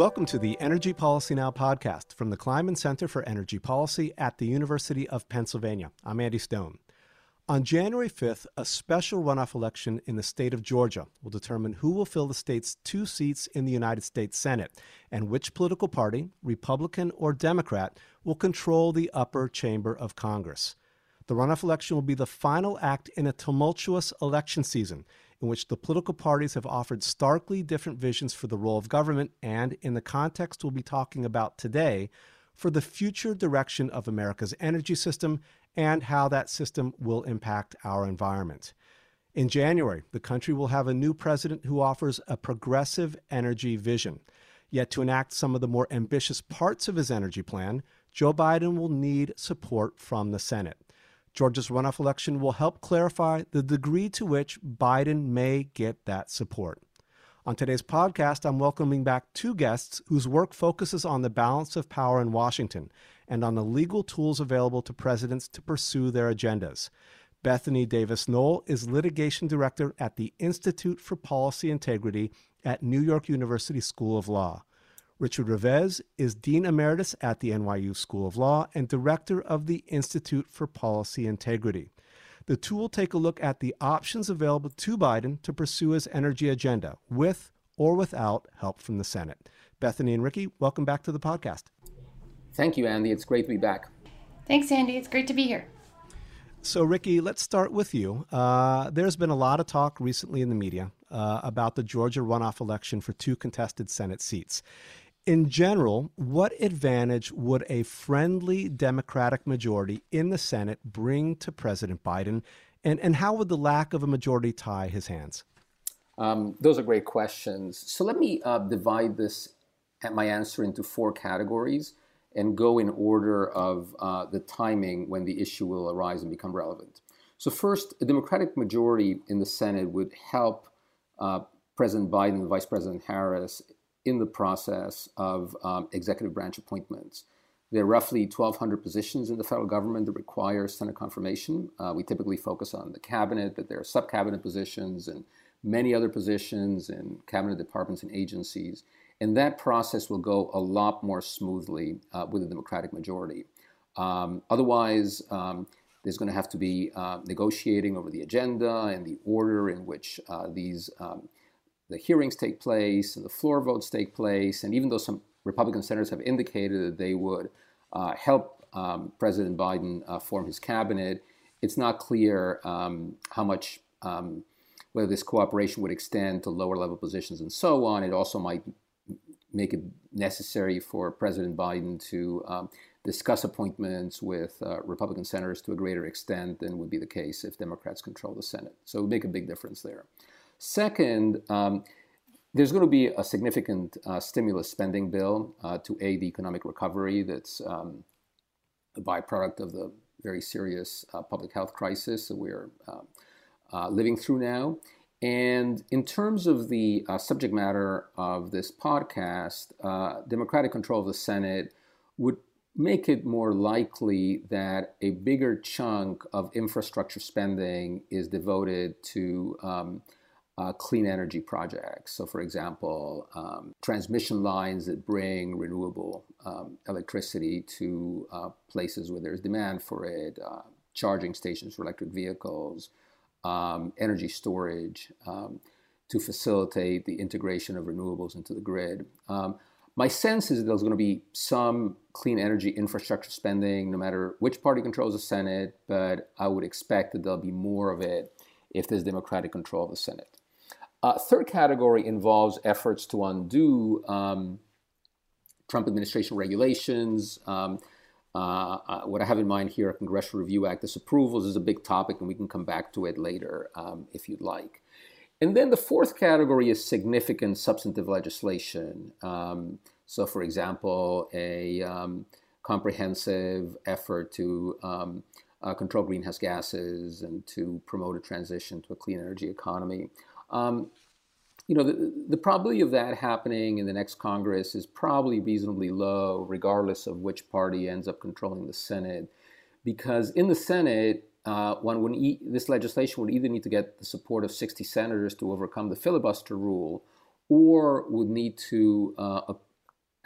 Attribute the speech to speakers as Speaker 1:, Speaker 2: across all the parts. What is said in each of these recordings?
Speaker 1: Welcome to the Energy Policy Now podcast from the Kleinman Center for Energy Policy at the University of Pennsylvania. I'm Andy Stone. On January 5th, a special runoff election in the state of Georgia will determine who will fill the state's two seats in the United States Senate and which political party, Republican or Democrat, will control the upper chamber of Congress. The runoff election will be the final act in a tumultuous election season in which the political parties have offered starkly different visions for the role of government and, in the context we'll be talking about today, for the future direction of America's energy system and how that system will impact our environment. In January, the country will have a new president who offers a progressive energy vision. Yet, to enact some of the more ambitious parts of his energy plan, Joe Biden will need support from the Senate. Georgia's runoff election will help clarify the degree to which Biden may get that support. On today's podcast, I'm welcoming back two guests whose work focuses on the balance of power in Washington and on the legal tools available to presidents to pursue their agendas. Bethany Davis Noll is litigation director at the Institute for Policy Integrity at New York University School of Law. Richard Revesz is Dean Emeritus at the NYU School of Law and Director of the Institute for Policy Integrity. The two will take a look at the options available to Biden to pursue his energy agenda, with or without help from the Senate. Bethany and Ricky, welcome back to the podcast.
Speaker 2: Thank you, Andy. It's great to be back.
Speaker 3: Thanks, Andy. It's great to be here.
Speaker 1: So, Ricky, let's start with you. Uh, there's been a lot of talk recently in the media uh, about the Georgia runoff election for two contested Senate seats in general, what advantage would a friendly Democratic majority in the Senate bring to President Biden? And, and how would the lack of a majority tie his hands?
Speaker 2: Um, those are great questions. So let me uh, divide this, my answer into four categories and go in order of uh, the timing when the issue will arise and become relevant. So, first, a Democratic majority in the Senate would help uh, President Biden and Vice President Harris in the process of um, executive branch appointments. There are roughly 1,200 positions in the federal government that require Senate confirmation. Uh, we typically focus on the cabinet, but there are sub cabinet positions and many other positions in cabinet departments and agencies. And that process will go a lot more smoothly uh, with a Democratic majority. Um, otherwise, um, there's going to have to be uh, negotiating over the agenda and the order in which uh, these um, the hearings take place and the floor votes take place, and even though some Republican senators have indicated that they would uh, help um, President Biden uh, form his cabinet, it's not clear um, how much um, whether this cooperation would extend to lower level positions and so on. It also might make it necessary for President Biden to um, discuss appointments with uh, Republican senators to a greater extent than would be the case if Democrats control the Senate. So it would make a big difference there. Second, um, there's going to be a significant uh, stimulus spending bill uh, to aid the economic recovery that's um, a byproduct of the very serious uh, public health crisis that we're um, uh, living through now. And in terms of the uh, subject matter of this podcast, uh, Democratic control of the Senate would make it more likely that a bigger chunk of infrastructure spending is devoted to um, uh, clean energy projects. So, for example, um, transmission lines that bring renewable um, electricity to uh, places where there's demand for it, uh, charging stations for electric vehicles, um, energy storage um, to facilitate the integration of renewables into the grid. Um, my sense is that there's going to be some clean energy infrastructure spending, no matter which party controls the Senate, but I would expect that there'll be more of it if there's Democratic control of the Senate. Uh, third category involves efforts to undo um, Trump administration regulations. Um, uh, uh, what I have in mind here, Congressional Review Act disapprovals is a big topic, and we can come back to it later um, if you'd like. And then the fourth category is significant substantive legislation. Um, so, for example, a um, comprehensive effort to um, uh, control greenhouse gases and to promote a transition to a clean energy economy. Um, you know, the, the probability of that happening in the next Congress is probably reasonably low, regardless of which party ends up controlling the Senate, because in the Senate, uh, one would e- this legislation would either need to get the support of 60 senators to overcome the filibuster rule, or would need to uh,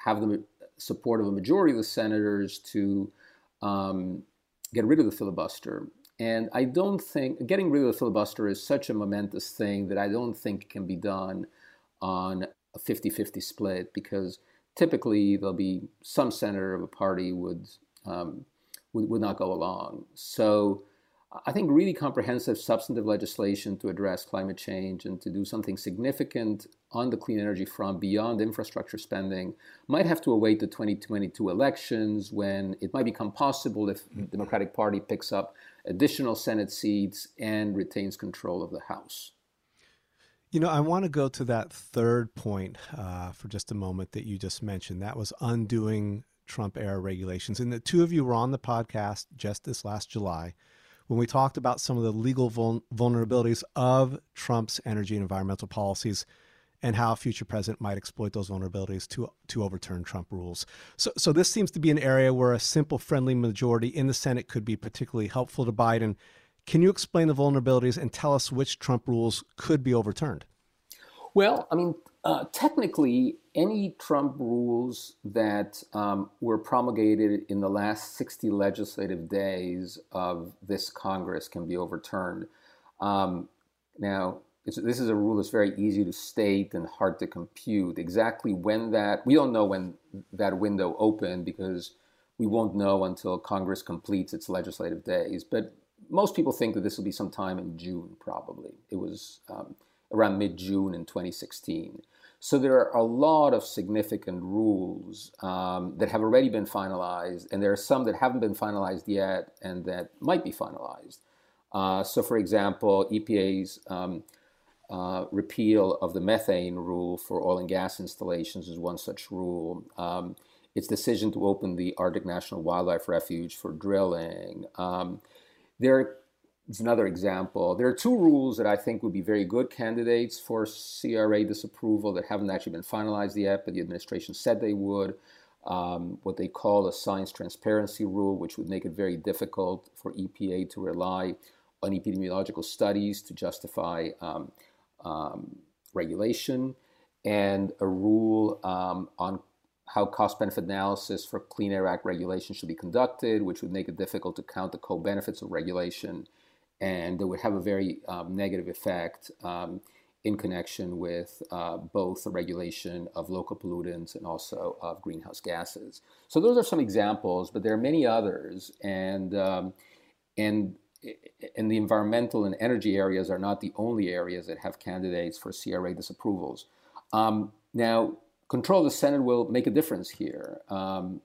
Speaker 2: have the support of a majority of the senators to um, get rid of the filibuster. And I don't think getting rid of the filibuster is such a momentous thing that I don't think can be done on a 50 50 split because typically there'll be some senator of a party would, um, would, would not go along. So I think really comprehensive substantive legislation to address climate change and to do something significant on the clean energy front beyond infrastructure spending might have to await the 2022 elections when it might become possible if the Democratic Party picks up additional Senate seats and retains control of the House.
Speaker 1: You know, I want to go to that third point uh, for just a moment that you just mentioned. That was undoing Trump era regulations. And the two of you were on the podcast just this last July when we talked about some of the legal vul- vulnerabilities of Trump's energy and environmental policies and how a future president might exploit those vulnerabilities to to overturn Trump rules. So so this seems to be an area where a simple friendly majority in the Senate could be particularly helpful to Biden. Can you explain the vulnerabilities and tell us which Trump rules could be overturned?
Speaker 2: Well, I mean, uh, technically, any Trump rules that um, were promulgated in the last 60 legislative days of this Congress can be overturned. Um, now, this is a rule that's very easy to state and hard to compute. Exactly when that, we don't know when that window opened because we won't know until Congress completes its legislative days. But most people think that this will be sometime in June, probably. It was um, around mid June in 2016. So there are a lot of significant rules um, that have already been finalized, and there are some that haven't been finalized yet and that might be finalized. Uh, so, for example, EPA's um, uh, repeal of the methane rule for oil and gas installations is one such rule. Um, its decision to open the Arctic National Wildlife Refuge for drilling. Um, there it's another example. There are two rules that I think would be very good candidates for CRA disapproval that haven't actually been finalized yet, but the administration said they would. Um, what they call a science transparency rule, which would make it very difficult for EPA to rely on epidemiological studies to justify um, um, regulation, and a rule um, on how cost benefit analysis for Clean Air Act regulation should be conducted, which would make it difficult to count the co benefits of regulation and that would have a very um, negative effect um, in connection with uh, both the regulation of local pollutants and also of greenhouse gases. So those are some examples, but there are many others, and um, and and the environmental and energy areas are not the only areas that have candidates for CRA disapprovals. Um, now, control of the Senate will make a difference here. Um,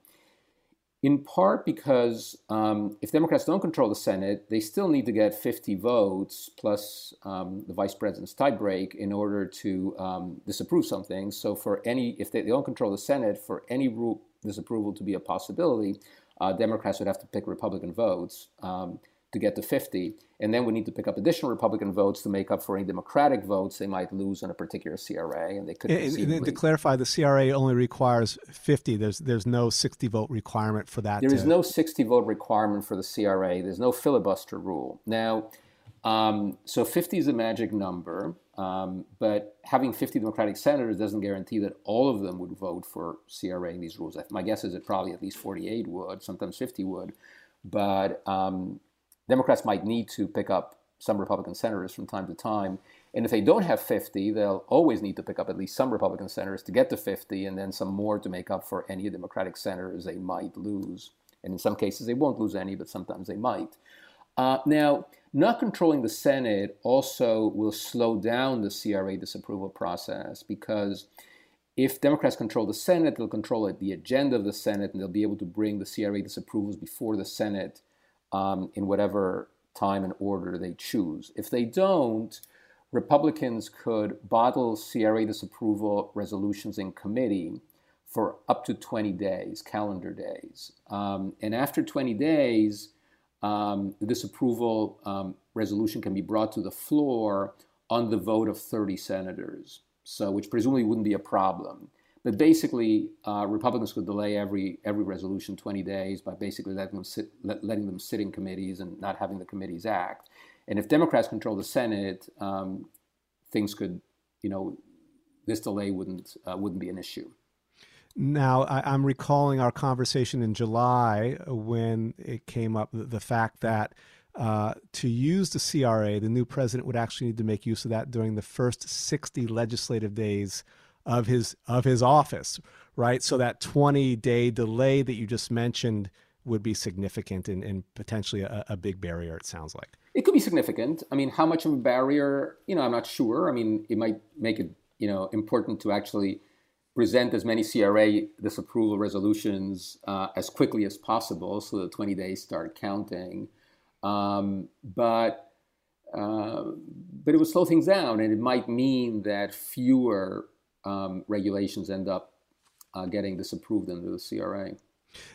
Speaker 2: in part because um, if Democrats don't control the Senate, they still need to get 50 votes plus um, the vice president's tiebreak in order to um, disapprove something. So, for any, if they, they, don't control the Senate, for any rule disapproval to be a possibility, uh, Democrats would have to pick Republican votes. Um, to get to 50. And then we need to pick up additional Republican votes to make up for any Democratic votes they might lose on a particular CRA. And they could. And,
Speaker 1: and to clarify, the CRA only requires 50. There's there's no 60 vote requirement for that.
Speaker 2: There to... is no 60 vote requirement for the CRA. There's no filibuster rule. Now, um, so 50 is a magic number. Um, but having 50 Democratic senators doesn't guarantee that all of them would vote for CRA in these rules. My guess is that probably at least 48 would, sometimes 50 would. But um, Democrats might need to pick up some Republican senators from time to time. And if they don't have 50, they'll always need to pick up at least some Republican senators to get to 50, and then some more to make up for any Democratic senators they might lose. And in some cases, they won't lose any, but sometimes they might. Uh, now, not controlling the Senate also will slow down the CRA disapproval process because if Democrats control the Senate, they'll control it, the agenda of the Senate and they'll be able to bring the CRA disapprovals before the Senate um, in whatever time and order they choose. If they don't, Republicans could bottle CRA disapproval resolutions in committee for up to 20 days, calendar days. Um, and after 20 days, um, the disapproval um, resolution can be brought to the floor on the vote of 30 senators, so which presumably wouldn't be a problem. But basically, uh, Republicans could delay every every resolution 20 days by basically letting them sit let, letting them sit in committees and not having the committees act. And if Democrats control the Senate, um, things could, you know, this delay wouldn't uh, wouldn't be an issue.
Speaker 1: Now, I, am recalling our conversation in July when it came up the, the fact that uh, to use the CRA, the new president would actually need to make use of that during the first 60 legislative days of his of his office, right? So that 20 day delay that you just mentioned would be significant and, and potentially a, a, big barrier. It sounds like
Speaker 2: it could be significant. I mean, how much of a barrier? You know, I'm not sure. I mean, it might make it you know important to actually present as many CRA disapproval resolutions uh, as quickly as possible, so the 20 days start counting. Um, but uh, but it would slow things down, and it might mean that fewer um, regulations end up uh, getting disapproved under the CRA.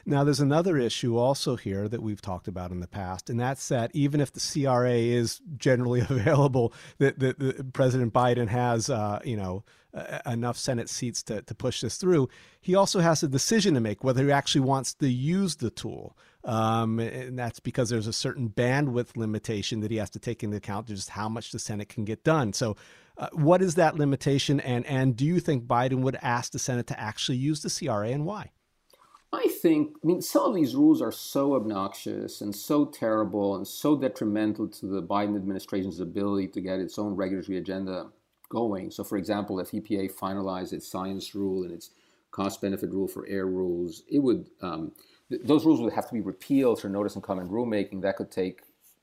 Speaker 1: Now, there's another issue also here that we've talked about in the past, and that's that even if the CRA is generally available, that, that, President Biden has, uh, you know, uh, enough Senate seats to, to push this through, he also has a decision to make whether he actually wants to use the tool. Um, and that's because there's a certain bandwidth limitation that he has to take into account just how much the Senate can get done. So, uh, what is that limitation, and and do you think Biden would ask the Senate to actually use the CRA, and why?
Speaker 2: I think, I mean, some of these rules are so obnoxious and so terrible and so detrimental to the Biden administration's ability to get its own regulatory agenda going. So, for example, if EPA finalized its science rule and its cost benefit rule for air rules, it would um, th- those rules would have to be repealed for notice and comment rulemaking. That could take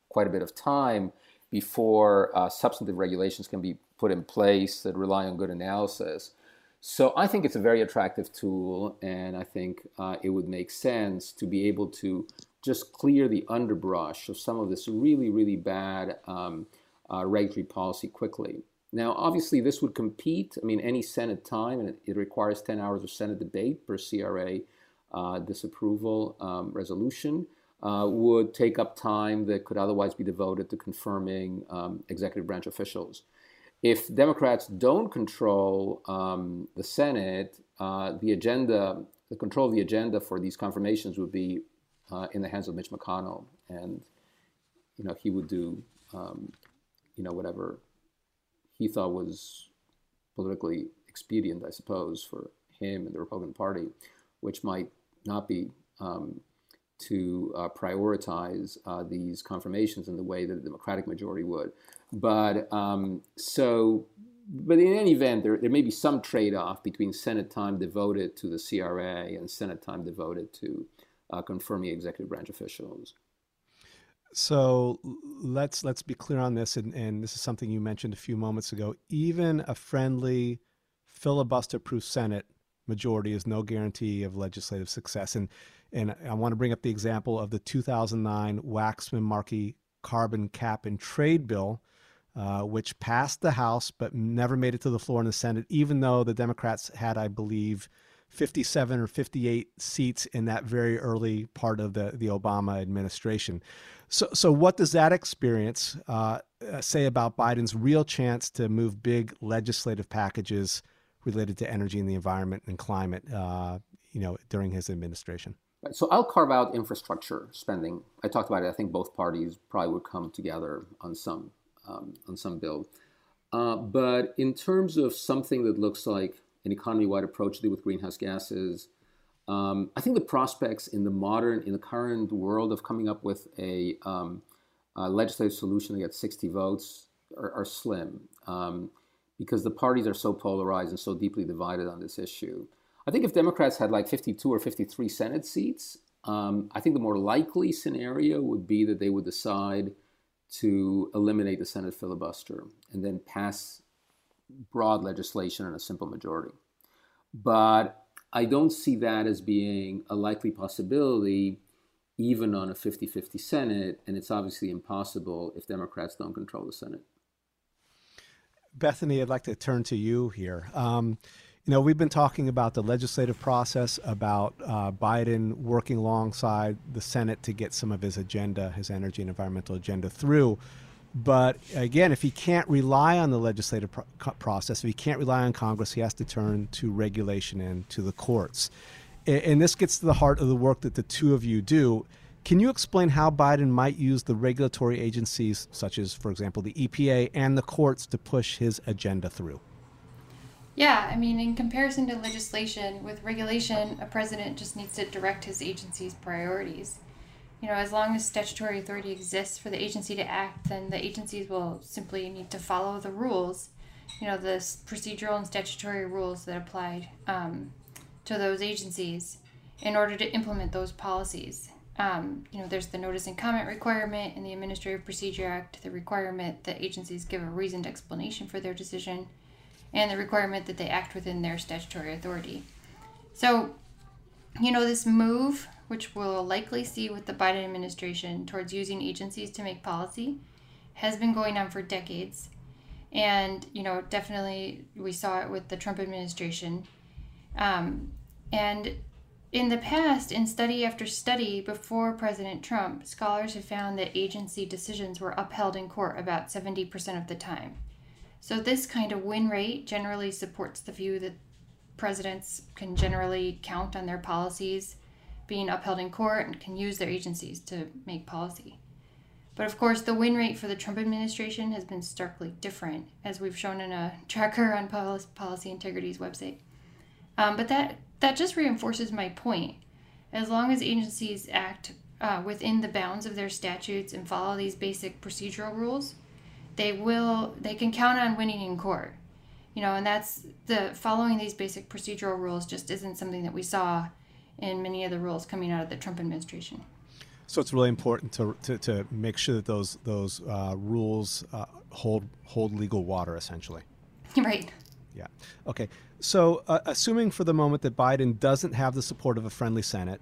Speaker 2: quite a bit of time before uh, substantive regulations can be put in place that rely on good analysis. So I think it's a very attractive tool, and I think uh, it would make sense to be able to just clear the underbrush of some of this really, really bad um, uh, regulatory policy quickly. Now, obviously, this would compete. I mean, any Senate time, and it, it requires 10 hours of Senate debate per CRA disapproval um, resolution, uh, would take up time that could otherwise be devoted to confirming um, executive branch officials. If Democrats don't control um, the Senate, uh, the agenda, the control of the agenda for these confirmations would be uh, in the hands of Mitch McConnell, and you know he would do um, you know whatever he thought was politically expedient, I suppose, for him and the Republican Party, which might not be um, to uh, prioritize uh, these confirmations in the way that the Democratic majority would. But um, so, but in any event, there, there may be some trade off between Senate time devoted to the CRA and Senate time devoted to uh, confirming executive branch officials.
Speaker 1: So let's let's be clear on this, and, and this is something you mentioned a few moments ago. Even a friendly, filibuster-proof Senate majority is no guarantee of legislative success. And and I want to bring up the example of the 2009 Waxman-Markey carbon cap and trade bill, uh, which passed the House but never made it to the floor in the Senate, even though the Democrats had, I believe, 57 or 58 seats in that very early part of the, the Obama administration. So, so what does that experience uh, say about Biden's real chance to move big legislative packages related to energy and the environment and climate, uh, you know, during his administration?
Speaker 2: So I'll carve out infrastructure spending. I talked about it. I think both parties probably would come together on some um, on some bill. Uh, but in terms of something that looks like an economy-wide approach to deal with greenhouse gases, um, I think the prospects in the modern, in the current world of coming up with a, um, a legislative solution that gets 60 votes are, are slim um, because the parties are so polarized and so deeply divided on this issue. I think if Democrats had like 52 or 53 Senate seats, um, I think the more likely scenario would be that they would decide to eliminate the Senate filibuster and then pass broad legislation in a simple majority. But I don't see that as being a likely possibility even on a 50 50 Senate, and it's obviously impossible if Democrats don't control the Senate.
Speaker 1: Bethany, I'd like to turn to you here. Um, you know, we've been talking about the legislative process, about uh, Biden working alongside the Senate to get some of his agenda, his energy and environmental agenda through. But again, if he can't rely on the legislative pro- process, if he can't rely on Congress, he has to turn to regulation and to the courts. And, and this gets to the heart of the work that the two of you do. Can you explain how Biden might use the regulatory agencies, such as, for example, the EPA and the courts, to push his agenda through?
Speaker 3: Yeah, I mean, in comparison to legislation, with regulation, a president just needs to direct his agency's priorities. You know, as long as statutory authority exists for the agency to act, then the agencies will simply need to follow the rules, you know, the procedural and statutory rules that apply um, to those agencies in order to implement those policies. Um, you know, there's the notice and comment requirement in the Administrative Procedure Act, the requirement that agencies give a reasoned explanation for their decision and the requirement that they act within their statutory authority. So, you know, this move, which we'll likely see with the Biden administration towards using agencies to make policy, has been going on for decades. And, you know, definitely we saw it with the Trump administration. Um, and in the past, in study after study before President Trump, scholars have found that agency decisions were upheld in court about 70% of the time. So, this kind of win rate generally supports the view that presidents can generally count on their policies being upheld in court and can use their agencies to make policy. But of course, the win rate for the Trump administration has been starkly different, as we've shown in a tracker on Policy Integrity's website. Um, but that, that just reinforces my point. As long as agencies act uh, within the bounds of their statutes and follow these basic procedural rules, they will they can count on winning in court. You know and that's the following these basic procedural rules just isn't something that we saw in many of the rules coming out of the trump administration.
Speaker 1: So it's really important to, to, to make sure that those those uh, rules uh, hold hold legal water essentially.
Speaker 3: Right
Speaker 1: yeah okay so uh, assuming for the moment that biden doesn't have the support of a friendly senate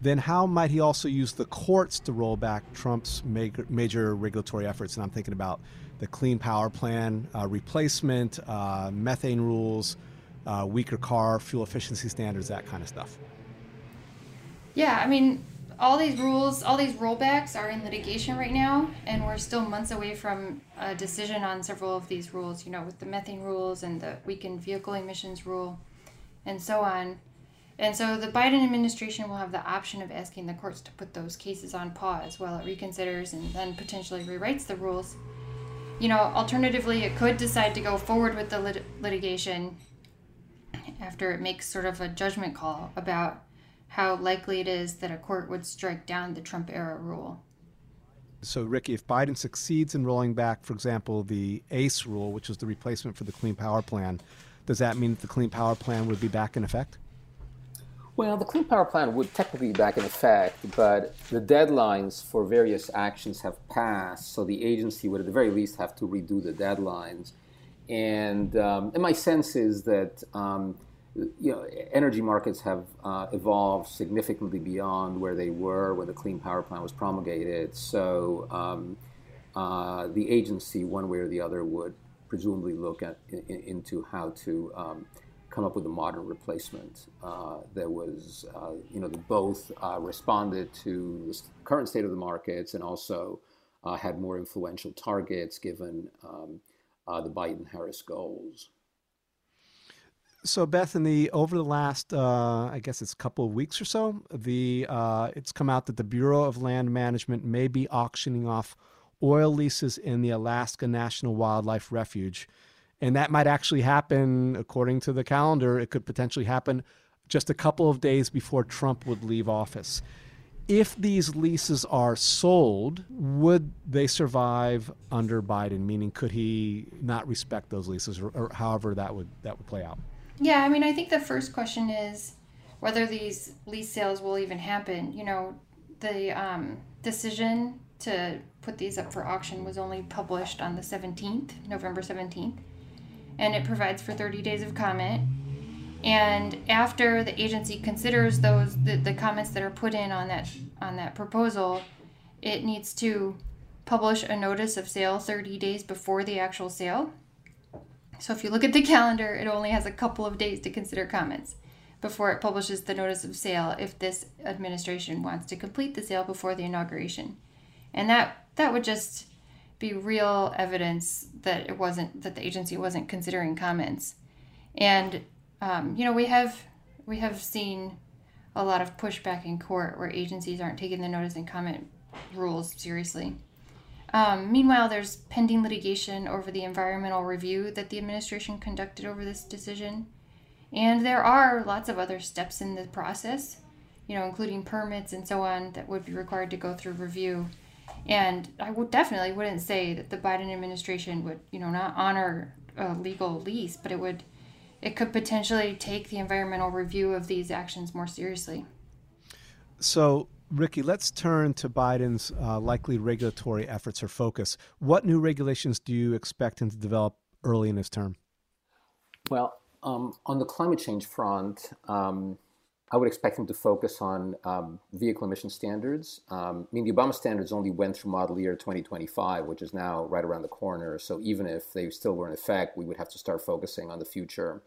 Speaker 1: then how might he also use the courts to roll back Trump's major, major regulatory efforts? And I'm thinking about the Clean Power Plan, uh, replacement, uh, methane rules, uh, weaker car fuel efficiency standards, that kind of stuff.
Speaker 3: Yeah, I mean, all these rules, all these rollbacks are in litigation right now, and we're still months away from a decision on several of these rules, you know, with the methane rules and the weakened vehicle emissions rule and so on. And so the Biden administration will have the option of asking the courts to put those cases on pause while it reconsiders and then potentially rewrites the rules you know, alternatively, it could decide to go forward with the lit- litigation after it makes sort of a judgment call about how likely it is that a court would strike down the Trump era rule.
Speaker 1: So, Ricky, if Biden succeeds in rolling back, for example, the ACE rule, which is the replacement for the Clean Power Plan, does that mean that the Clean Power Plan would be back in effect?
Speaker 2: Well, the Clean Power Plan would technically be back in effect, but the deadlines for various actions have passed, so the agency would at the very least have to redo the deadlines. And, um, and my sense is that um, you know, energy markets have uh, evolved significantly beyond where they were when the Clean Power Plan was promulgated. So um, uh, the agency, one way or the other, would presumably look at in, into how to um, come up with a modern replacement uh, that was, uh, you know, that both uh, responded to the current state of the markets and also uh, had more influential targets given um, the Biden-Harris goals.
Speaker 1: So, Bethany, over the last, uh, I guess it's a couple of weeks or so, the it's come out that the Bureau of Land Management may be auctioning off oil leases in the Alaska National Wildlife Refuge and that might actually happen, according to the calendar, it could potentially happen just a couple of days before Trump would leave office. If these leases are sold, would they survive under Biden? Meaning, could he not respect those leases, or, or however that would that would play out?
Speaker 3: Yeah, I mean, I think the first question is whether these lease sales will even happen. You know, the um, decision to put these up for auction was only published on the 17th, November 17th and it provides for 30 days of comment. And after the agency considers those the, the comments that are put in on that on that proposal, it needs to publish a notice of sale 30 days before the actual sale. So if you look at the calendar, it only has a couple of days to consider comments before it publishes the notice of sale if this administration wants to complete the sale before the inauguration. And that that would just be real evidence that it wasn't that the agency wasn't considering comments. And um, you know, we have we have seen a lot of pushback in court where agencies aren't taking the notice and comment rules seriously. Um, meanwhile, there's pending litigation over the environmental review that the administration conducted over this decision. And there are lots of other steps in the process, you know, including permits and so on that would be required to go through review. And I would definitely wouldn't say that the Biden administration would, you know, not honor a legal lease, but it would, it could potentially take the environmental review of these actions more seriously.
Speaker 1: So, Ricky, let's turn to Biden's uh, likely regulatory efforts or focus. What new regulations do you expect him to develop early in his term?
Speaker 2: Well, um, on the climate change front, um, I would expect him to focus on um, vehicle emission standards. Um, I mean, the Obama standards only went through model year 2025, which is now right around the corner. So even if they still were in effect, we would have to start focusing on the future.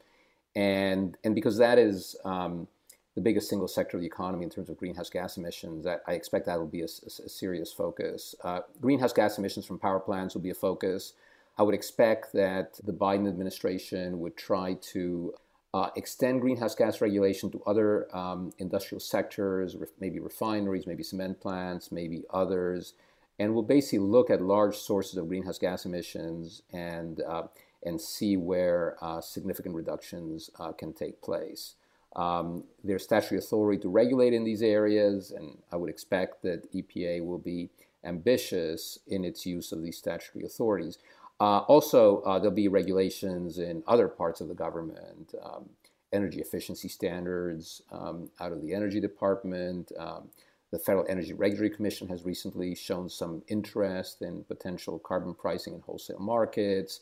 Speaker 2: And, and because that is um, the biggest single sector of the economy in terms of greenhouse gas emissions, I, I expect that will be a, a, a serious focus. Uh, greenhouse gas emissions from power plants will be a focus. I would expect that the Biden administration would try to uh, extend greenhouse gas regulation to other um, industrial sectors, maybe refineries, maybe cement plants, maybe others, and we'll basically look at large sources of greenhouse gas emissions and uh, and see where uh, significant reductions uh, can take place. Um, there's statutory authority to regulate in these areas, and I would expect that EPA will be ambitious in its use of these statutory authorities. Uh, also, uh, there'll be regulations in other parts of the government, um, energy efficiency standards um, out of the Energy Department. Um, the Federal Energy Regulatory Commission has recently shown some interest in potential carbon pricing in wholesale markets.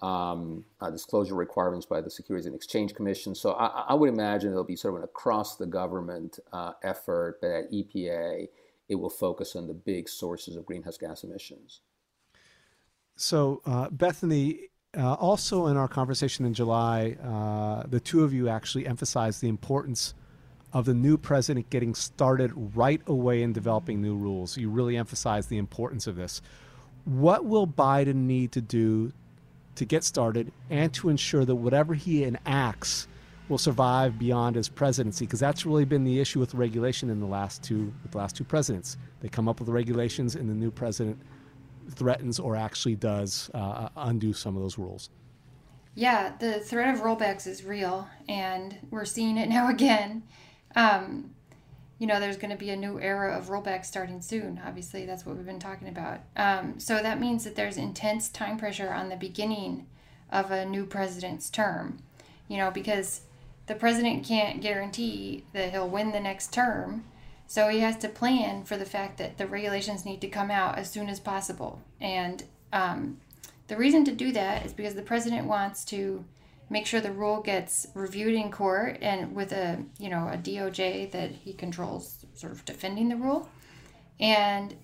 Speaker 2: Um, uh, disclosure requirements by the Securities and Exchange Commission. So I, I would imagine it'll be sort of an across the government uh, effort, but at EPA, it will focus on the big sources of greenhouse gas emissions.
Speaker 1: So, uh, Bethany, uh, also in our conversation in July, uh, the two of you actually emphasized the importance of the new president getting started right away in developing new rules. You really emphasized the importance of this. What will Biden need to do to get started and to ensure that whatever he enacts will survive beyond his presidency? Because that's really been the issue with regulation in the last two, with the last two presidents. They come up with regulations, and the new president threatens or actually does uh, undo some of those rules.
Speaker 3: Yeah, the threat of rollbacks is real, and we're seeing it now again. Um, you know, there's going to be a new era of rollbacks starting soon. Obviously, that's what we've been talking about. Um, so that means that there's intense time pressure on the beginning of a new president's term, you know, because the president can't guarantee that he'll win the next term so he has to plan for the fact that the regulations need to come out as soon as possible. And um, the reason to do that is because the president wants to make sure the rule gets reviewed in court and with a you know a DOJ that he controls sort of defending the rule. And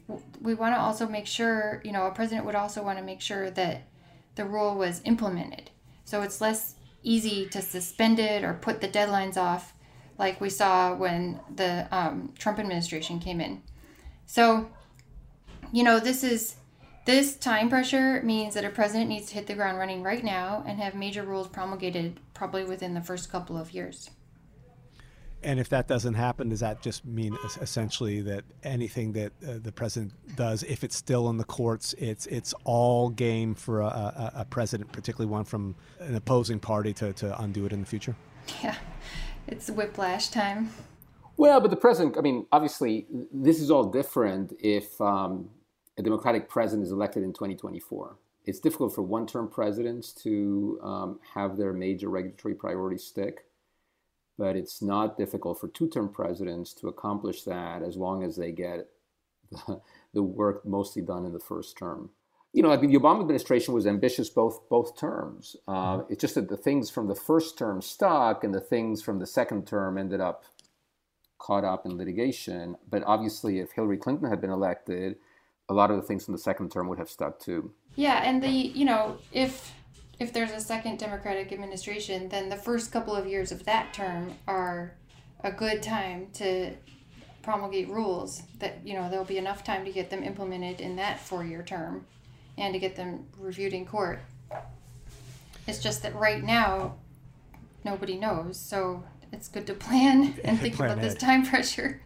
Speaker 3: we want to also make sure, you know, a president would also want to make sure that the rule was implemented. So it's less easy to suspend it or put the deadlines off like we saw when the um, Trump administration came in. So, you know, this is this time pressure means that a president needs to hit the ground running right now and have major rules promulgated probably within the first couple of years.
Speaker 1: And if that doesn't happen, does that just mean essentially that anything that uh, the president does, if it's still in the courts, it's it's all game for a, a, a president, particularly one from an opposing party, to, to undo it in the future?
Speaker 3: Yeah, it's whiplash time.
Speaker 2: Well, but the president, I mean, obviously, this is all different if um, a Democratic president is elected in 2024. It's difficult for one term presidents to um, have their major regulatory priorities stick, but it's not difficult for two term presidents to accomplish that as long as they get the, the work mostly done in the first term you know, the Obama administration was ambitious both both terms. Uh, mm-hmm. It's just that the things from the first term stuck, and the things from the second term ended up caught up in litigation. But obviously, if Hillary Clinton had been elected, a lot of the things in the second term would have stuck too.
Speaker 3: Yeah, and the you know if if there's a second Democratic administration, then the first couple of years of that term are a good time to promulgate rules that you know there'll be enough time to get them implemented in that four-year term and to get them reviewed in court. It's just that right now, nobody knows, so it's good to plan and think plan about ahead. this time pressure.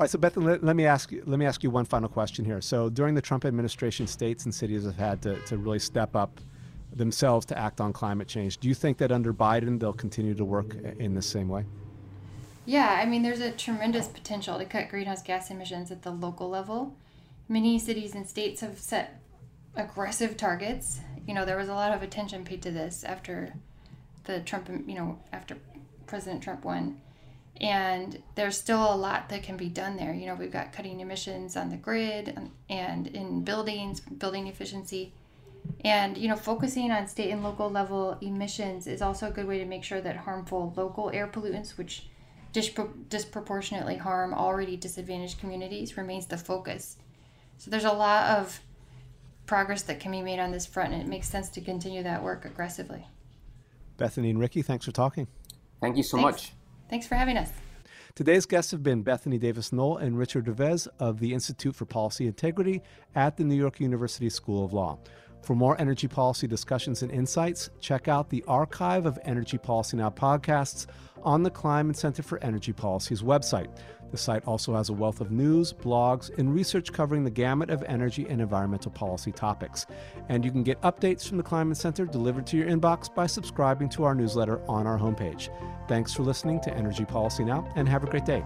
Speaker 1: All right, so Beth, let, let, me ask you. Let me ask you one final question here. So, during the Trump administration, states and cities have had to, to really step up themselves to act on climate change. Do you think that under Biden they'll continue to work in the same way?
Speaker 3: Yeah, I mean, there's a tremendous potential to cut greenhouse gas emissions at the local level. Many cities and states have set aggressive targets. You know, there was a lot of attention paid to this after the Trump, you know, after President Trump won. And there's still a lot that can be done there. You know, we've got cutting emissions on the grid and in buildings, building efficiency. And, you know, focusing on state and local level emissions is also a good way to make sure that harmful local air pollutants, which disproportionately harm already disadvantaged communities, remains the focus. So there's a lot of progress that can be made on this front, and it makes sense to continue that work aggressively.
Speaker 1: Bethany and Ricky, thanks for talking.
Speaker 2: Thank you so
Speaker 3: thanks.
Speaker 2: much.
Speaker 3: Thanks for having us.
Speaker 1: Today's guests have been Bethany Davis Noll and Richard Revesz of the Institute for Policy Integrity at the New York University School of Law. For more energy policy discussions and insights, check out the archive of Energy Policy Now podcasts on the Kleinman Center for Energy Policy's website. The site also has a wealth of news, blogs, and research covering the gamut of energy and environmental policy topics. And you can get updates from the Kleinman Center delivered to your inbox by subscribing to our newsletter on our homepage. Thanks for listening to Energy Policy Now, and have a great day.